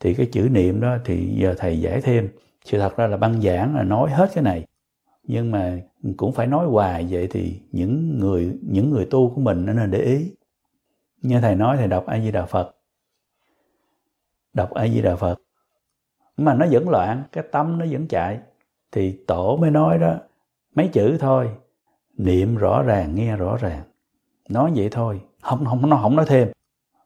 thì cái chữ niệm đó thì giờ thầy giải thêm. Sự thật ra là băng giảng là nói hết cái này. Nhưng mà cũng phải nói hoài vậy thì những người những người tu của mình nó nên để ý. Như thầy nói thầy đọc a di đà phật. Đọc a di đà phật. Mà nó vẫn loạn, cái tâm nó vẫn chạy. Thì tổ mới nói đó, mấy chữ thôi. Niệm rõ ràng, nghe rõ ràng. Nói vậy thôi. Không không, nó không nói thêm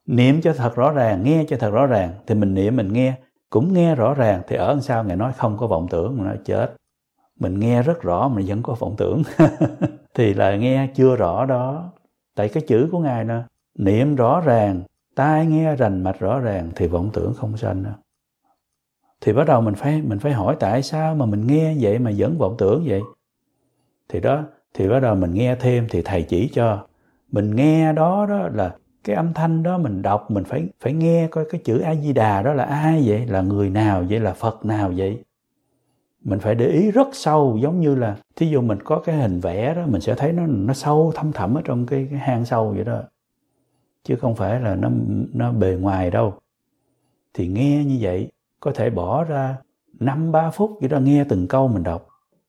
niệm cho thật rõ ràng, nghe cho thật rõ ràng, thì mình niệm, mình nghe. Cũng nghe rõ ràng thì ở sau ngài nói không có vọng tưởng mà nói chết. Mình nghe rất rõ mà vẫn có vọng tưởng. Thì là nghe chưa rõ đó. Tại cái chữ của ngài nè, niệm rõ ràng, tai nghe rành mạch rõ ràng thì vọng tưởng không sanh thì bắt đầu mình phải mình phải hỏi tại sao mà mình nghe vậy mà vẫn vọng tưởng vậy? Thì đó, thì bắt đầu mình nghe thêm thì thầy chỉ cho. Mình nghe đó đó là cái âm thanh đó mình đọc mình phải phải nghe coi cái chữ a di đà đó là ai vậy? Là người nào vậy? Là phật nào vậy? Mình phải để ý rất sâu giống như là thí dụ mình có cái hình vẽ đó mình sẽ thấy nó nó sâu thâm thẳm ở trong cái, cái hang sâu vậy đó. Chứ không phải là nó nó bề ngoài đâu. Thì nghe như vậy có thể bỏ ra năm ba phút vậy đó nghe từng câu mình đọc.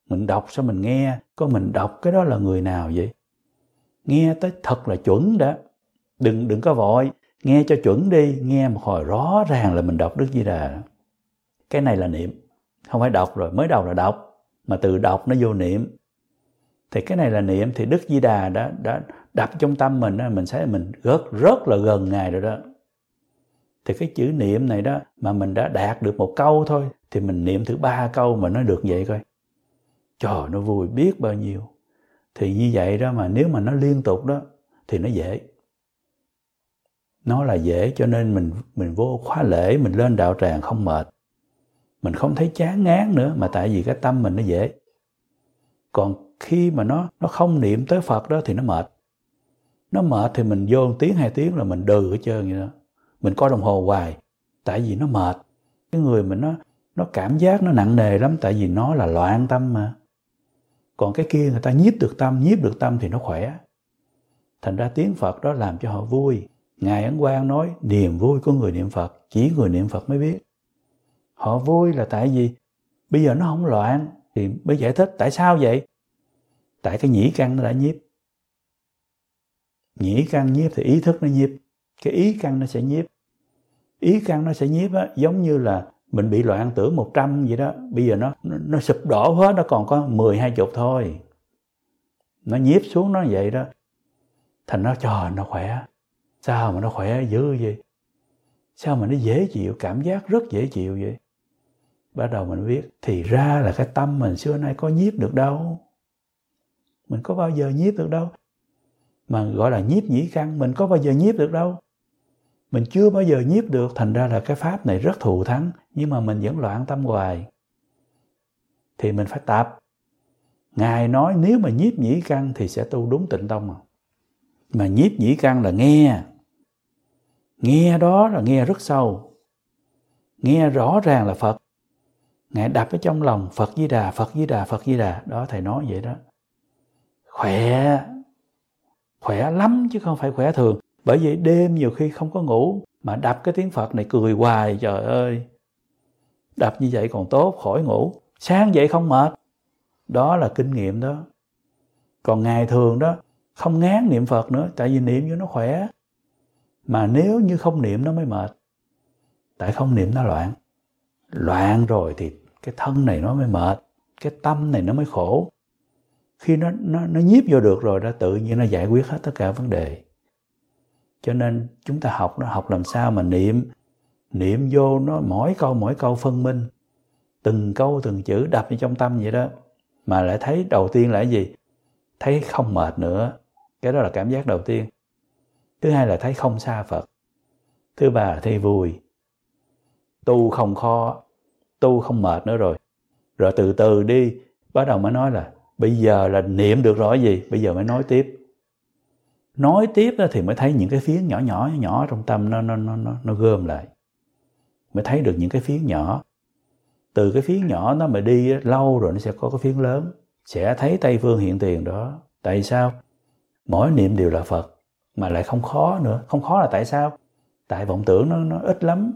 Mình đọc sao mình nghe? Có mình đọc cái đó là người nào vậy? Nghe tới thật là chuẩn đã đừng đừng có vội. Nghe cho chuẩn đi. Nghe một hồi rõ ràng là mình đọc đức di đà. Cái này là niệm. Không phải đọc rồi. Mới đầu là đọc. Mà từ đọc nó vô niệm. Thì cái này là niệm. Thì đức di đà đã đã đập trong tâm mình đó, mình thấy mình rất rất là gần ngài rồi đó. Thì cái chữ niệm này đó mà mình đã đạt được một câu thôi thì mình niệm thứ ba câu mà nó được vậy coi. Trời nó vui. Biết bao nhiêu. Thì như vậy đó mà nếu mà nó liên tục đó thì nó dễ nó là dễ cho nên mình mình vô khóa lễ, mình lên đạo tràng không mệt. Mình không thấy chán ngán nữa mà tại vì cái tâm mình nó dễ. Còn khi mà nó nó không niệm tới phật đó thì nó mệt. Nó mệt thì mình vô tiếng, hai tiếng là mình đừ hết trơn vậy đó. Mình coi đồng hồ hoài, tại vì nó mệt. Cái người mình nó nó cảm giác nó nặng nề lắm, tại vì nó là loạn tâm mà. Còn cái kia người ta nhiếp được tâm, nhiếp được tâm thì nó khỏe. Thành ra tiếng phật đó làm cho họ vui ngài ấn quang nói niềm vui của người niệm phật chỉ người niệm phật mới biết. Họ vui là tại vì bây giờ nó không loạn thì mới giải thích tại sao vậy? Tại cái nhĩ căn nó đã nhiếp. Nhĩ căn nhiếp thì ý thức nó nhiếp cái ý căn nó sẽ nhiếp. Ý căn nó sẽ nhiếp á, giống như là mình bị loạn tưởng 100 vậy đó bây giờ nó nó, nó sụp đổ hết nó còn có 10 hai chục thôi. Nó nhiếp xuống nó vậy đó. Thành nó trời nó khỏe sao mà nó khỏe dữ vậy? Sao mà nó dễ chịu, cảm giác rất dễ chịu vậy? Bắt đầu mình biết, thì ra là cái tâm mình xưa nay có nhiếp được đâu. Mình có bao giờ nhiếp được đâu. Mà gọi là nhiếp nhĩ căn, mình có bao giờ nhiếp được đâu. Mình chưa bao giờ nhiếp được, thành ra là cái pháp này rất thù thắng, nhưng mà mình vẫn loạn tâm hoài. Thì mình phải tập. Ngài nói, nếu mà nhiếp nhĩ căn thì sẽ tu đúng tịnh tông mà. Mà nhiếp nhĩ căn là nghe nghe đó là nghe rất sâu. Nghe rõ ràng là phật. Ngài đập ở trong lòng, phật di đà, phật di đà, phật di đà. Đó, thầy nói vậy đó. Khỏe khỏe lắm chứ không phải khỏe thường. Bởi vậy đêm nhiều khi không có ngủ, mà đập cái tiếng phật này cười hoài, trời ơi. Đập như vậy còn tốt, khỏi ngủ. Sáng dậy không mệt. Đó là kinh nghiệm đó. Còn ngày thường đó, không ngán niệm phật nữa, tại vì niệm cho nó khỏe mà nếu như không niệm nó mới mệt. Tại không niệm nó loạn. Loạn rồi thì cái thân này nó mới mệt, cái tâm này nó mới khổ. Khi nó nó nó nhiếp vô được rồi đó, tự nhiên nó giải quyết hết tất cả vấn đề. Cho nên chúng ta học nó, học làm sao mà niệm. Niệm vô nó mỗi câu mỗi câu phân minh. Từng câu, từng chữ đập vào trong tâm vậy đó. Mà lại thấy đầu tiên là cái gì? Thấy không mệt nữa. Cái đó là cảm giác đầu tiên thứ hai là thấy không xa phật. Thứ ba là thấy vui. Tu không khó tu không mệt nữa rồi. Rồi từ từ đi bắt đầu mới nói là bây giờ là niệm được rồi gì? Bây giờ mới nói tiếp. Nói tiếp thì mới thấy những cái phiến nhỏ nhỏ nhỏ trong tâm nó nó nó nó, nó gom lại. Mới thấy được những cái phiến nhỏ. Từ cái phiến nhỏ nó mà đi lâu rồi nó sẽ có cái phiến lớn. Sẽ thấy tây phương hiện tiền đó. Tại sao? Mỗi niệm đều là phật mà lại không khó nữa. Không khó là tại sao? Tại vọng tưởng nó nó ít lắm.